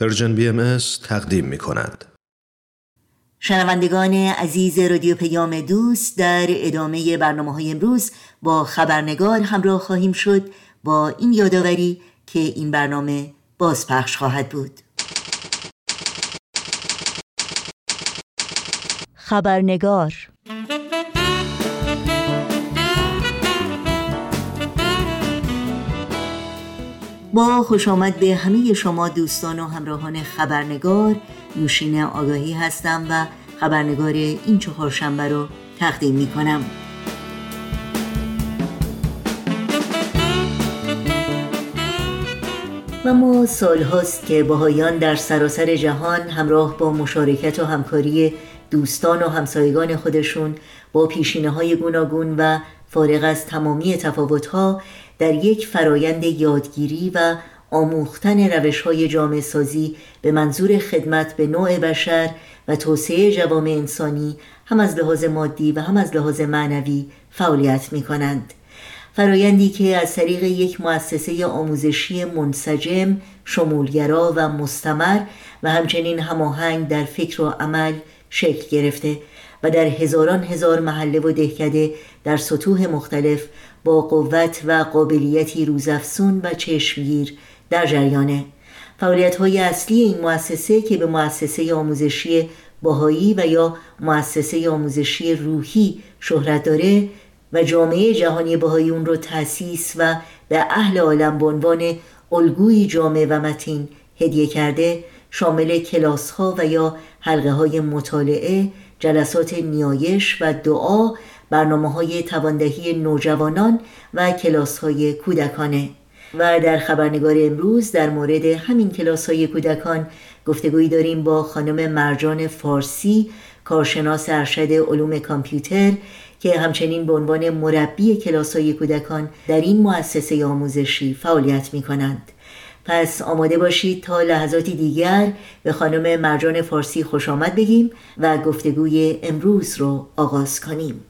پرژن بی ام تقدیم می کند. شنوندگان عزیز رادیو پیام دوست در ادامه برنامه های امروز با خبرنگار همراه خواهیم شد با این یادآوری که این برنامه بازپخش خواهد بود خبرنگار با خوش آمد به همه شما دوستان و همراهان خبرنگار. نوشین آگاهی هستم و خبرنگار این چهارشنبه رو تقدیم می کنم و ما سال هاست که باهایان در سراسر جهان همراه با مشارکت و همکاری دوستان و همسایگان خودشون با پیشینه های گوناگون و فارغ از تمامی تفاوت در یک فرایند یادگیری و آموختن روش های جامعه سازی به منظور خدمت به نوع بشر و توسعه جوامع انسانی هم از لحاظ مادی و هم از لحاظ معنوی فعالیت می کنند. فرایندی که از طریق یک مؤسسه آموزشی منسجم، شمولگرا و مستمر و همچنین هماهنگ در فکر و عمل شکل گرفته و در هزاران هزار محله و دهکده در سطوح مختلف با قوت و قابلیتی روزافزون و چشمگیر در جریانه. فعالیت های اصلی این مؤسسه که به مؤسسه آموزشی باهایی و یا مؤسسه آموزشی روحی شهرت داره و جامعه جهانی باهایی اون رو تأسیس و به اهل عالم به عنوان الگوی جامعه و متین هدیه کرده شامل کلاس ها و یا حلقه های مطالعه جلسات نیایش و دعا برنامه های تواندهی نوجوانان و کلاس های کودکانه و در خبرنگار امروز در مورد همین کلاس های کودکان گفتگویی داریم با خانم مرجان فارسی کارشناس ارشد علوم کامپیوتر که همچنین به عنوان مربی کلاس های کودکان در این مؤسسه آموزشی فعالیت می کنند. پس آماده باشید تا لحظاتی دیگر به خانم مرجان فارسی خوش آمد بگیم و گفتگوی امروز رو آغاز کنیم.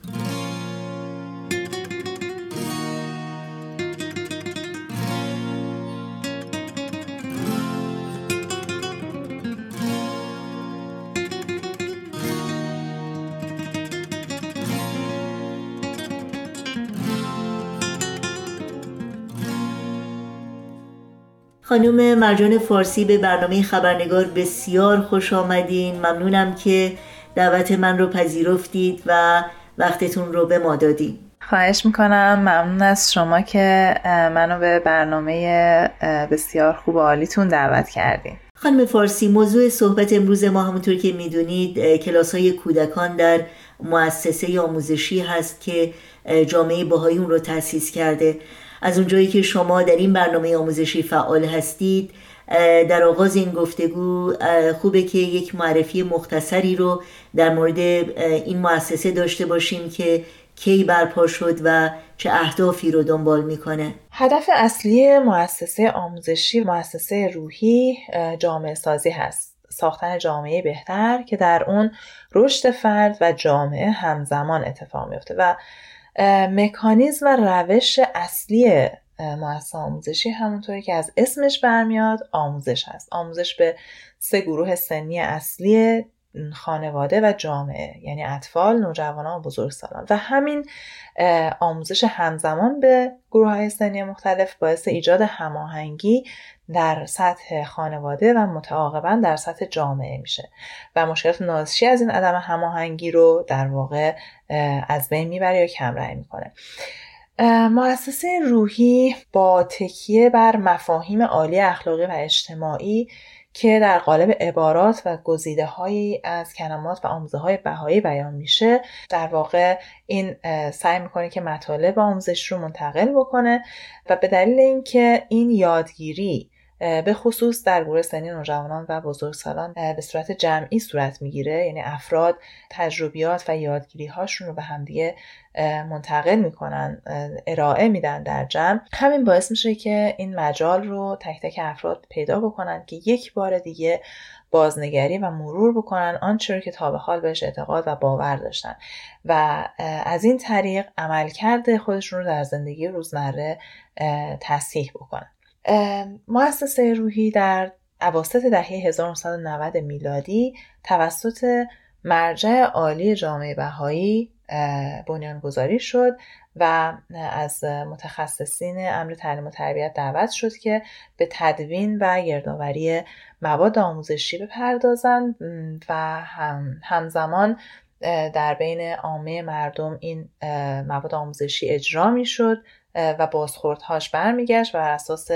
خانم مرجان فارسی به برنامه خبرنگار بسیار خوش آمدین. ممنونم که دعوت من رو پذیرفتید و وقتتون رو به ما دادید خواهش می‌کنم. ممنون از شما که منو به برنامه بسیار خوب و عالیتون دعوت کردین. خانم فارسی موضوع صحبت امروز ما همونطور که می‌دونید کلاس های کودکان در مؤسسه آموزشی هست که جامعه باهایی اون رو تأسیس کرده. از اونجایی که شما در این برنامه آموزشی فعال هستید در آغاز این گفتگو خوبه که یک معرفی مختصری رو در مورد این مؤسسه داشته باشیم که کی برپا شد و چه اهدافی رو دنبال می‌کنه. هدف اصلی مؤسسه آموزشی مؤسسه روحی جامعه سازی هست. ساختن جامعه بهتر که در اون رشد فرد و جامعه همزمان اتفاق میفته و مکانیزم و روش اصلی مؤسسه آموزشی همونطوری که از اسمش برمیاد آموزش هست. آموزش به سه گروه سنی اصلی خانواده و جامعه یعنی اطفال، نوجوانان و بزرگسالان. و همین آموزش همزمان به گروه های سنی مختلف باعث ایجاد هماهنگی در سطح خانواده و متعاقبا در سطح جامعه میشه. و مشکلات ناشی از این عدم هماهنگی رو در واقع از بین می‌بره یا کمرنگ می‌کنه. مؤسسه روحی با تکیه بر مفاهیم عالی اخلاقی و اجتماعی که در قالب عبارات و گزیده هایی از کلمات و آموزه های بهایی بیان میشه در واقع این سعی می‌کنه که مطالب آموزش رو منتقل بکنه و به دلیل اینکه این یادگیری به خصوص در گروه سنی نوجوانان و بزرگسالان به صورت جمعی صورت می‌گیره. یعنی افراد تجربیات و یادگیری هاشون رو به همدیگه منتقل می‌کنن ارائه میدن در جمع. همین باعث میشه که این مجال رو تک تک افراد پیدا بکنن که یک بار دیگه بازنگری و مرور بکنن آنچه رو که تا به حال بهش اعتقاد و باور داشتن. و از این طریق عملکرد خودشون رو در زندگی روزمره تصحیح بکنن. مؤسسه روحی در عواسط دهه 1990 میلادی توسط مرجع عالی جامعه بهایی بنیانگذاری شد و از متخصصین امر تعلیم و تربیت دعوت شد که به تدوین و گردآوری مواد آموزشی بپردازند و هم همزمان در بین عامه مردم این مواد آموزشی اجرا می شد و بازخوردهاش برمیگشت و بر اساس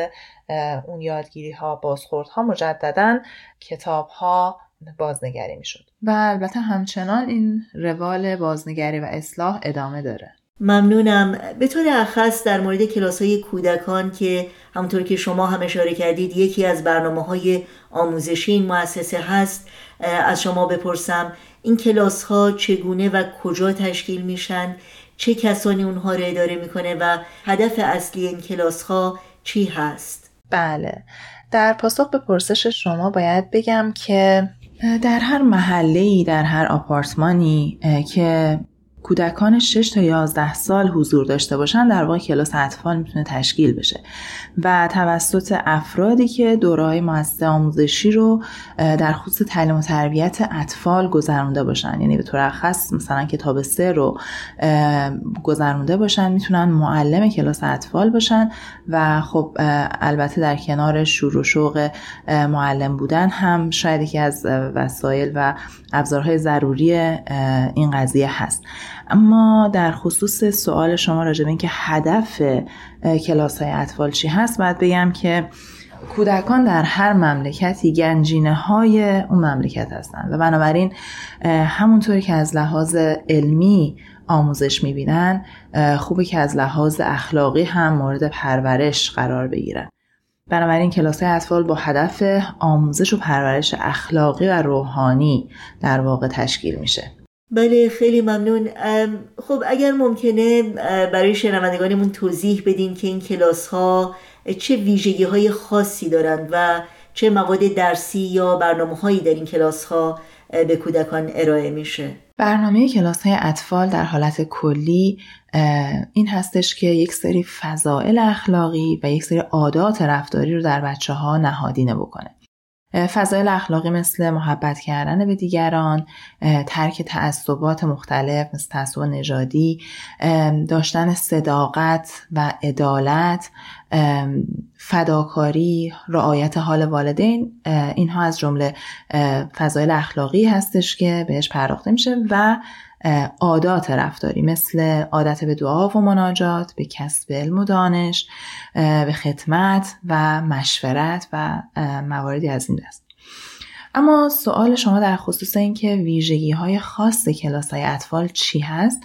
اون یادگیری ها بازخوردها مجددا کتاب ها بازنگری می شد و البته همچنان این روال بازنگری و اصلاح ادامه داره. ممنونم. به طور اخص در مورد کلاس های کودکان که همونطور که شما هم اشاره کردید یکی از برنامه های آموزشی این مؤسسه هست از شما بپرسم این کلاس ها چگونه و کجا تشکیل میشن؟ چه کسانی اونها رو اداره می‌کنه و هدف اصلی این کلاس ها چی هست؟ بله. در پاسخ به پرسش شما باید بگم که در هر محله در هر آپارتمانی که کودکان 6 تا 11 سال حضور داشته باشن در واقع کلاس اطفال می‌تونه تشکیل بشه. و توسط افرادی که دورهای مؤسسه آموزشی رو در خصوص تعلیم و تربیت اطفال گذرونده باشن. یعنی به طور خاص مثلا کتاب سه رو گذرونده باشن می‌تونن معلم کلاس اطفال باشن و خب البته در کنار شور و شوق معلم بودن هم شاید یکی از وسایل و ابزارهای ضروری این قضیه هست. اما در خصوص سوال شما راجع به اینکه هدف کلاس های اطفال چی هست باید بگم که کودکان در هر مملکتی گنجینه های اون مملکت هستند و بنابراین همونطوری که از لحاظ علمی آموزش می‌بینن خوبه که از لحاظ اخلاقی هم مورد پرورش قرار بگیرن. بنابراین کلاس اطفال با هدف آموزش و پرورش اخلاقی و روحانی در واقع تشکیل میشه. بله خیلی ممنون. خب اگر ممکنه برای شنوندگانمون توضیح بدین که این کلاس ها چه ویژگی های خاصی دارند و چه مواد درسی یا برنامه هایی در این کلاس ها به کودکان ارائه میشه. برنامه کلاس های اطفال در حالت کلی این هستش که یک سری فضائل اخلاقی و یک سری عادات رفتاری رو در بچه ها نهادینه بکنه. فضایل اخلاقی مثل محبت کردن به دیگران ترک تعصبات مختلف مثل تعصب نژادی داشتن صداقت و عدالت فداکاری رعایت حال والدین اینها از جمله فضایل اخلاقی هستش که بهش پرداخته میشه و عادات رفتاری مثل عادت به دعا و مناجات به کسب علم و دانش به خدمت و مشورت و مواردی از این دست. اما سوال شما در خصوص اینکه ویژگی های خاص کلاس های اطفال چی هست؟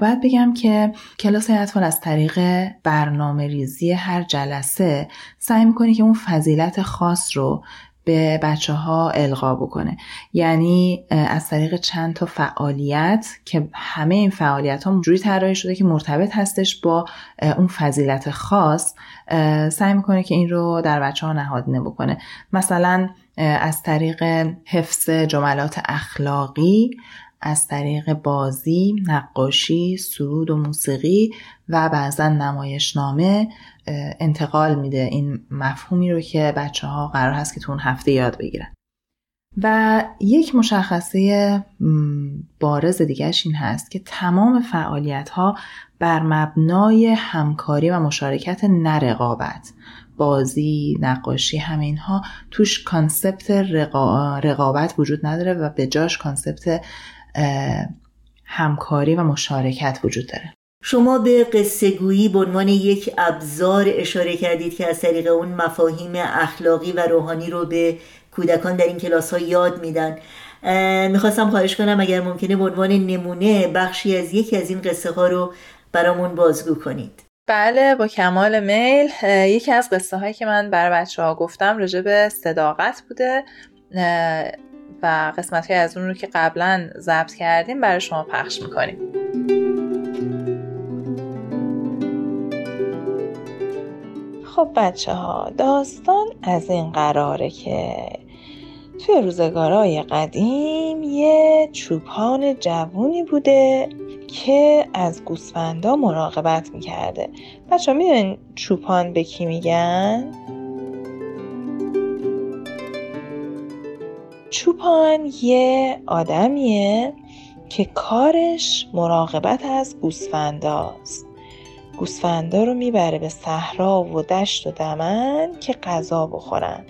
باید بگم که کلاس های اطفال از طریق برنامه ریزی هر جلسه سعی می‌کنه که اون فضیلت خاص رو به بچه ها القا بکنه. یعنی از طریق چند تا فعالیت که همه این فعالیت ها جوری طراحی شده که مرتبط هستش با اون فضیلت خاص سعی می‌کنه که این رو در بچه ها نهادینه بکنه. مثلا از طریق حفظ جملات اخلاقی از طریق بازی، نقاشی، سرود و موسیقی و بعضا نمایشنامه انتقال میده این مفهومی رو که بچه ها قرار هست که تو اون هفته یاد بگیرن. و یک مشخصه بارز دیگرش این هست که تمام فعالیت ها بر مبنای همکاری و مشارکت نرقابت بازی، نقاشی همه اینها توش concept رقابت وجود نداره و به جاش concept همکاری و مشارکت وجود داره. شما به قصه گویی به عنوان یک ابزار اشاره کردید که از طریق اون مفاهیم اخلاقی و روحانی رو به کودکان در این کلاس ها یاد میدن. می‌خواستم خواهش کنم اگر ممکنه به عنوان نمونه بخشی از یکی از این قصه ها رو برامون بازگو کنید. بله با کمال میل. یکی از قصه هایی که من برای بچه ها گفتم راجع به صداقت بوده. و قسمت از اون رو که قبلا ضبط کردیم برای شما پخش می‌کنیم. خب بچه ها داستان از این قراره که توی روزگارای قدیم یه چوپان جوونی بوده که از گوسفندا مراقبت می‌کرده بچه ها می‌دونین چوپان به کی میگن؟ چوپان یه آدمیه که کارش مراقبت از گوسفنداست گوسفندا رو می‌بره به صحرا و دشت و دمن که غذا بخورن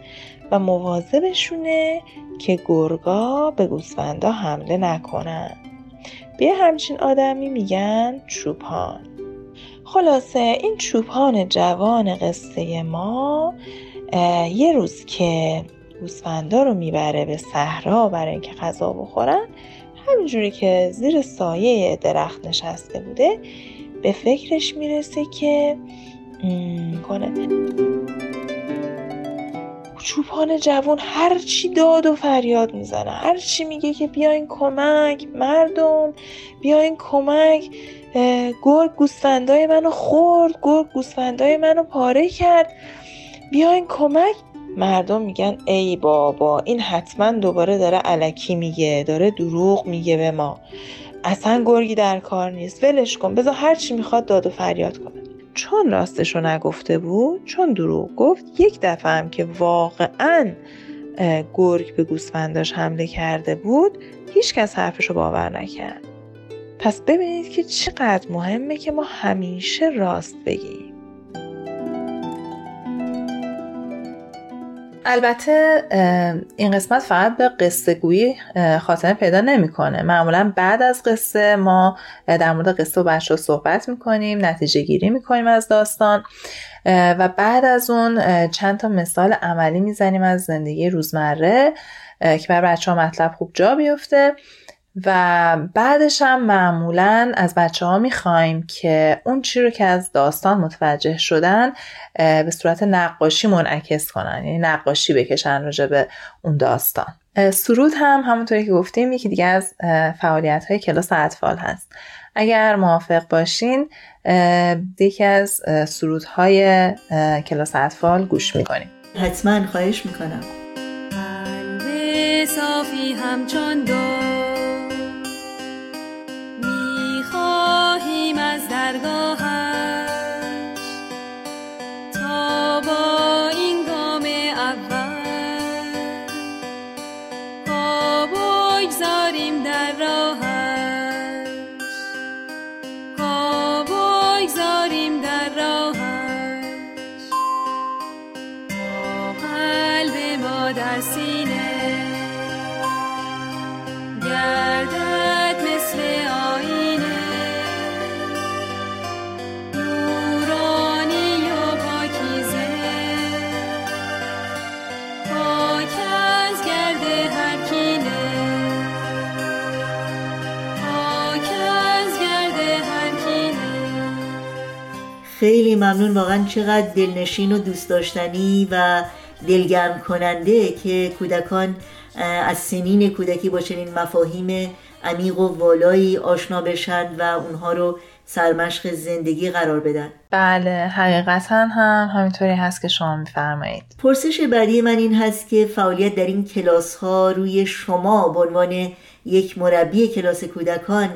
و مواظبشونه که گرگا به گوسفندا حمله نکنن. به همچین آدمی میگن چوپان. خلاصه این چوپان جوان قصه ما یه روز که گوسفندا رو می‌بره به صحرا برای اینکه غذا بخورن همینجوری که زیر سایه درخت نشسته بوده به فکرش می‌رسه که کنه. چوپان جوان هرچی داد و فریاد می‌زنه. هرچی میگه که بیاین کمک مردم بیاین کمک گرگ گوسفندای منو خورد گرگ گوسفندای منو پاره کرد. بیاین کمک. مردم میگن ای بابا این حتما دوباره داره علکی میگه داره دروغ میگه به ما. اصلا گرگی در کار نیست. ولش کن. بذار هرچی می‌خواد داد و فریاد کنه. چون راستشو نگفته بود چون دروغ گفت یک دفعه هم که واقعا گرگ به گوسفنداش حمله کرده بود هیچکس حرفشو باور نکرد. پس ببینید که چقدر مهمه که ما همیشه راست بگیم. البته این قسمت فقط به قصه گویی خاتمه پیدا نمی‌کنه. معمولا بعد از قصه ما در مورد قصه و بچه صحبت می‌کنیم نتیجه گیری می‌کنیم از داستان و بعد از اون چند تا مثال عملی می‌زنیم از زندگی روزمره که بر بچه ها مطلب خوب جا بیفته. و بعدش هم معمولا از بچه ها می‌خوایم که اون چی رو که از داستان متوجه شدن به صورت نقاشی منعکس کنن. یعنی نقاشی بکشن راجع به اون داستان. سرود هم همونطوری که گفتیم یکی دیگه از فعالیت های کلاس اطفال هست. اگر موافق باشین یکی از سرودهای کلاس اطفال گوش می‌کنیم. حتما خواهش می‌کنم. صافی همچون دو خیلی ممنون. واقعا چقدر دلنشین و دوست داشتنی و دلگرم کننده که کودکان از سنین کودکی با چنین مفاهیم عمیق و والایی آشنا بشن و اونها رو سرمشق زندگی قرار بدن. بله حقیقتا هم همینطوری هست که شما میفرمایید. پرسش بعدی من این هست که فعالیت در این کلاس ها روی شما به عنوان یک مربی کلاس کودکان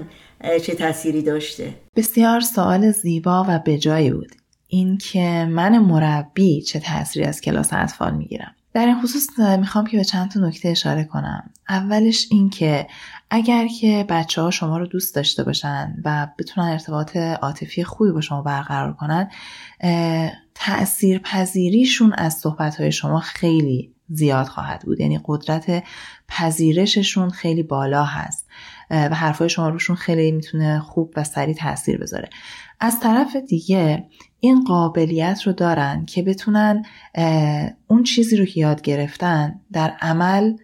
چه تأثیری داشته؟ بسیار سوال زیبا و بجایی بود. اینکه من مربی چه تأثیری از کلاس اطفال می‌گیرم. در این خصوص می‌خوام که به چند تا نکته اشاره کنم. اولش این که اگر که بچه ها شما رو دوست داشته باشن و بتونن ارتباط عاطفی خوبی با شما برقرار کنن تأثیر پذیریشون از صحبت های شما خیلی زیاد خواهد بود. یعنی قدرت پذیرششون خیلی بالا هست. و حرفای شما روشون خیلی می‌تونه خوب و سریع تاثیر بذاره. از طرف دیگه این قابلیت رو دارن که بتونن اون چیزی رو که یاد گرفتن در عمل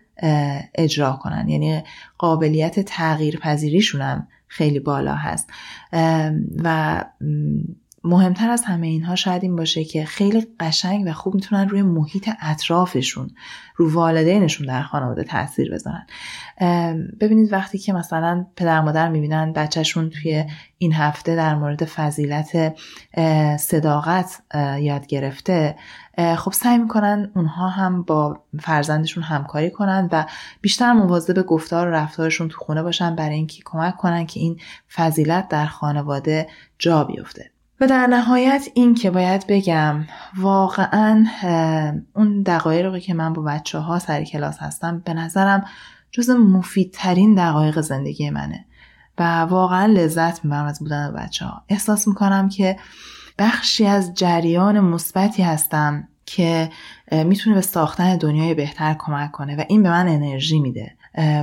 اجرا کنن. یعنی قابلیت تغییر پذیریشون هم خیلی بالا هست. و مهمتر از همه اینها شاید این باشه که خیلی قشنگ و خوب می‌تونن روی محیط اطرافشون رو والدینشون در خانواده تاثیر بذارن. ببینید وقتی که مثلا پدر مادر می‌بینن بچهشون توی این هفته در مورد فضیلت صداقت یاد گرفته خب سعی می‌کنن اونها هم با فرزندشون همکاری کنن و بیشتر مواظب گفتار و رفتارشون تو خونه باشن برای اینکه کمک کنن که این فضیلت در خانواده جا بیفته. و در نهایت این که باید بگم واقعا اون دقایقی که من با بچه ها سر کلاس هستم به نظرم جز مفیدترین دقایق زندگی منه و واقعا لذت می‌برم از بودن بچه ها احساس می‌کنم که بخشی از جریان مثبتی هستم که می‌تونه به ساختن دنیای بهتر کمک کنه و این به من انرژی میده.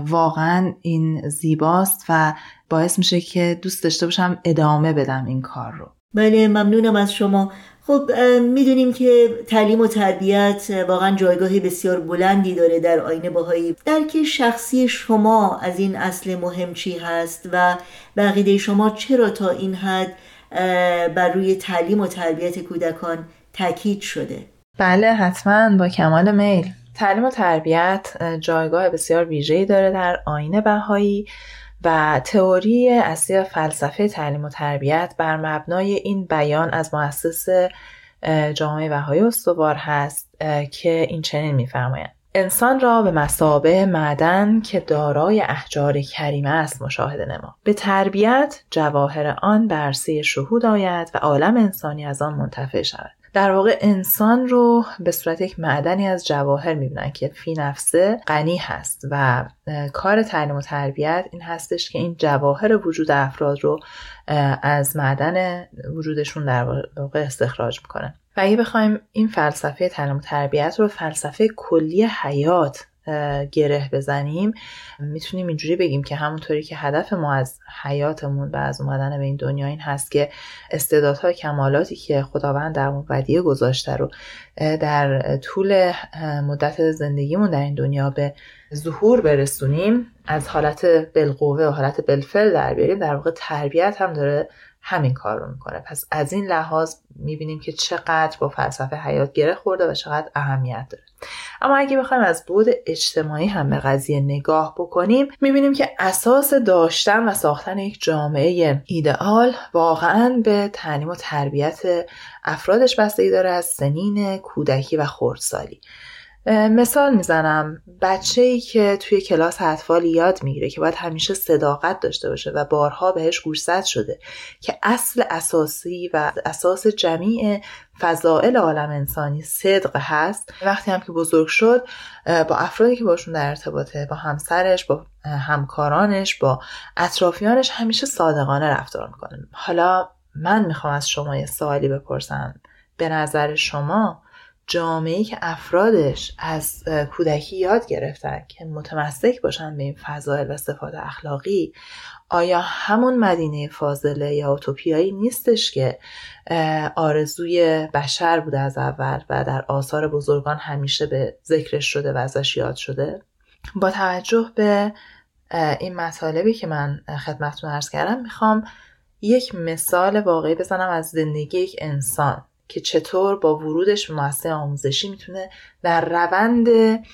واقعا این زیباست و باعث میشه که دوست داشته باشم ادامه بدم این کار رو. بله ممنونم از شما. خب می‌دونیم که تعلیم و تربیت واقعا جایگاهی بسیار بلندی داره در آینه باهایی. درک شخصی شما از این اصل مهم چی هست و بقیده شما چرا تا این حد بر روی تعلیم و تربیت کودکان تاکید شده؟ بله حتما با کمال میل. تعلیم و تربیت جایگاه بسیار ویژه‌ای داره در آینه بهایی و تئوری اصلی فلسفه تعلیم و تربیت بر مبنای این بیان از مؤسس جامعه بهایی استوار هست که این چنین میفرمایند انسان را به مسابه معدن که دارای احجار کریمه است مشاهده نما. به تربیت جواهر آن بر شهود آید و عالم انسانی از آن منتفع شود. در واقع انسان رو به صورت یک معدنی از جواهر می‌بینن که فی نفسه غنی هست و کار تعلیم و تربیت این هستش که این جواهر وجود افراد رو از معدن وجودشون در واقع استخراج می‌کنه. و اگه بخوایم این فلسفه تعلیم و تربیت رو فلسفه کلی حیات گره بزنیم. می‌تونیم اینجوری بگیم که همونطوری که هدف ما از حیاتمون و از اومدن به این دنیا این هست که استعدادها کمالاتی که خداوند در مبدیه گذاشته رو در طول مدت زندگیمون در این دنیا به ظهور برسونیم. از حالت بالقوه و حالت بالفعل در بیاریم. در واقع تربیت هم داره همین کار رو می‌کنه. پس از این لحاظ می‌بینیم که چقدر با فلسفه حیات گره خورده و چقدر اهمیت داره. اما اگه بخوایم از بود اجتماعی هم به قضیه نگاه بکنیم می‌بینیم که اساس داشتن و ساختن یک جامعه ایدئال واقعا به تعلیم و تربیت افرادش بستگی داره از سنین کودکی و خردسالی. مثال می‌زنم. بچه ای که توی کلاس اطفال یاد می‌گیره که باید همیشه صداقت داشته باشه و بارها بهش گوشزد شده که اصل اساسی و اساس جمیع فضائل عالم انسانی صدق هست. وقتی هم که بزرگ شد با افرادی که باشون در ارتباطه با همسرش با همکارانش با اطرافیانش همیشه صادقانه رفتار می‌کنه. حالا من می‌خوام از شما یه سوالی بپرسم. به نظر شما جامعه که افرادش از کودکی یاد گرفتن که متمسک باشن به این فضایل و صفات اخلاقی آیا همون مدینه فاضله یا اوتوپیایی نیستش که آرزوی بشر بوده از اول و در آثار بزرگان همیشه به ذکرش شده و ازش یاد شده؟ با توجه به این مطالبی که من خدمتتون ارز کردم می‌خوام یک مثال واقعی بزنم از زندگی یک انسان. که چطور با ورودش به مؤسسه آموزشی می‌تونه در روند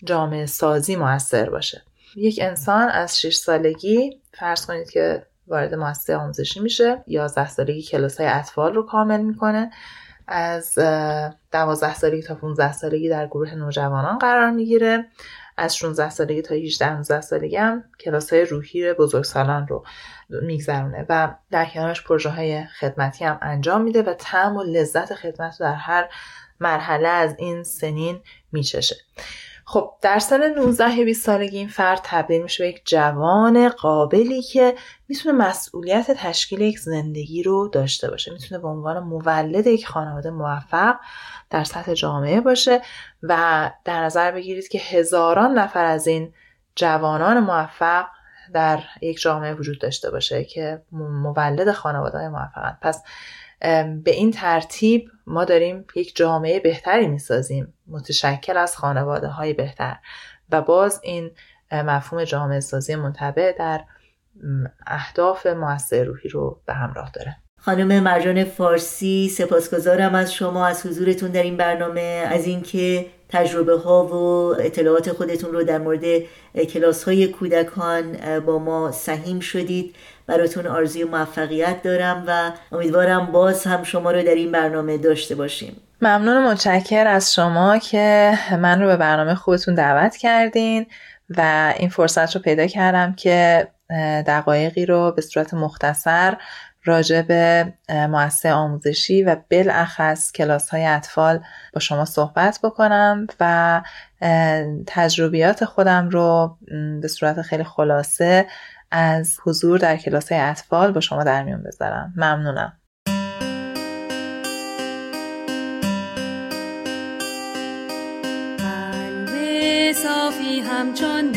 جامعه سازی موثر باشه. یک انسان از 6 سالگی فرض کنید که وارد مؤسسه آموزشی میشه 11 سالگی کلاس های اطفال رو کامل می‌کنه. از 12 سالگی تا 15 سالگی در گروه نوجوانان قرار می‌گیره. از 16 سالگی تا 18 19 سالگی هم کلاس های روحی بزرگسالان رو میگذرونه و در کنارش پروژه های خدمتی هم انجام میده و تعم و لذت خدمت رو در هر مرحله از این سنین میچشه. خب در سن 19 یا 20 سالگی این فرد تبدیل میشه به یک جوان قابلی که می‌تونه مسئولیت تشکیل یک زندگی رو داشته باشه. می‌تونه به عنوان مولد یک خانواده موفق در سطح جامعه باشه و در نظر بگیرید که هزاران نفر از این جوانان موفق در یک جامعه وجود داشته باشه که مولد خانواده موفقن. پس به این ترتیب ما داریم یک جامعه بهتری می‌سازیم متشکل از خانواده های بهتر. و باز این مفهوم جامعه سازی منطبع در اهداف موثر روحی رو به همراه داره. خانم مرجان فارسی سپاسگزارم از شما از حضورتون در این برنامه. از اینکه تجربه ها و اطلاعات خودتون رو در مورد کلاس های کودکان با ما سهیم شدید. براتون آرزوی موفقیت دارم و امیدوارم باز هم شما رو در این برنامه داشته باشیم. ممنون متشکر از شما که من رو به برنامه خودتون دعوت کردین و این فرصت رو پیدا کردم که دقایقی رو به صورت مختصر راجع به مؤسسه آموزشی و بالاخص کلاس های اطفال با شما صحبت بکنم و تجربیات خودم رو به صورت خیلی خلاصه از حضور در کلاس های اطفال با شما در میون بذارم. ممنونم. همچون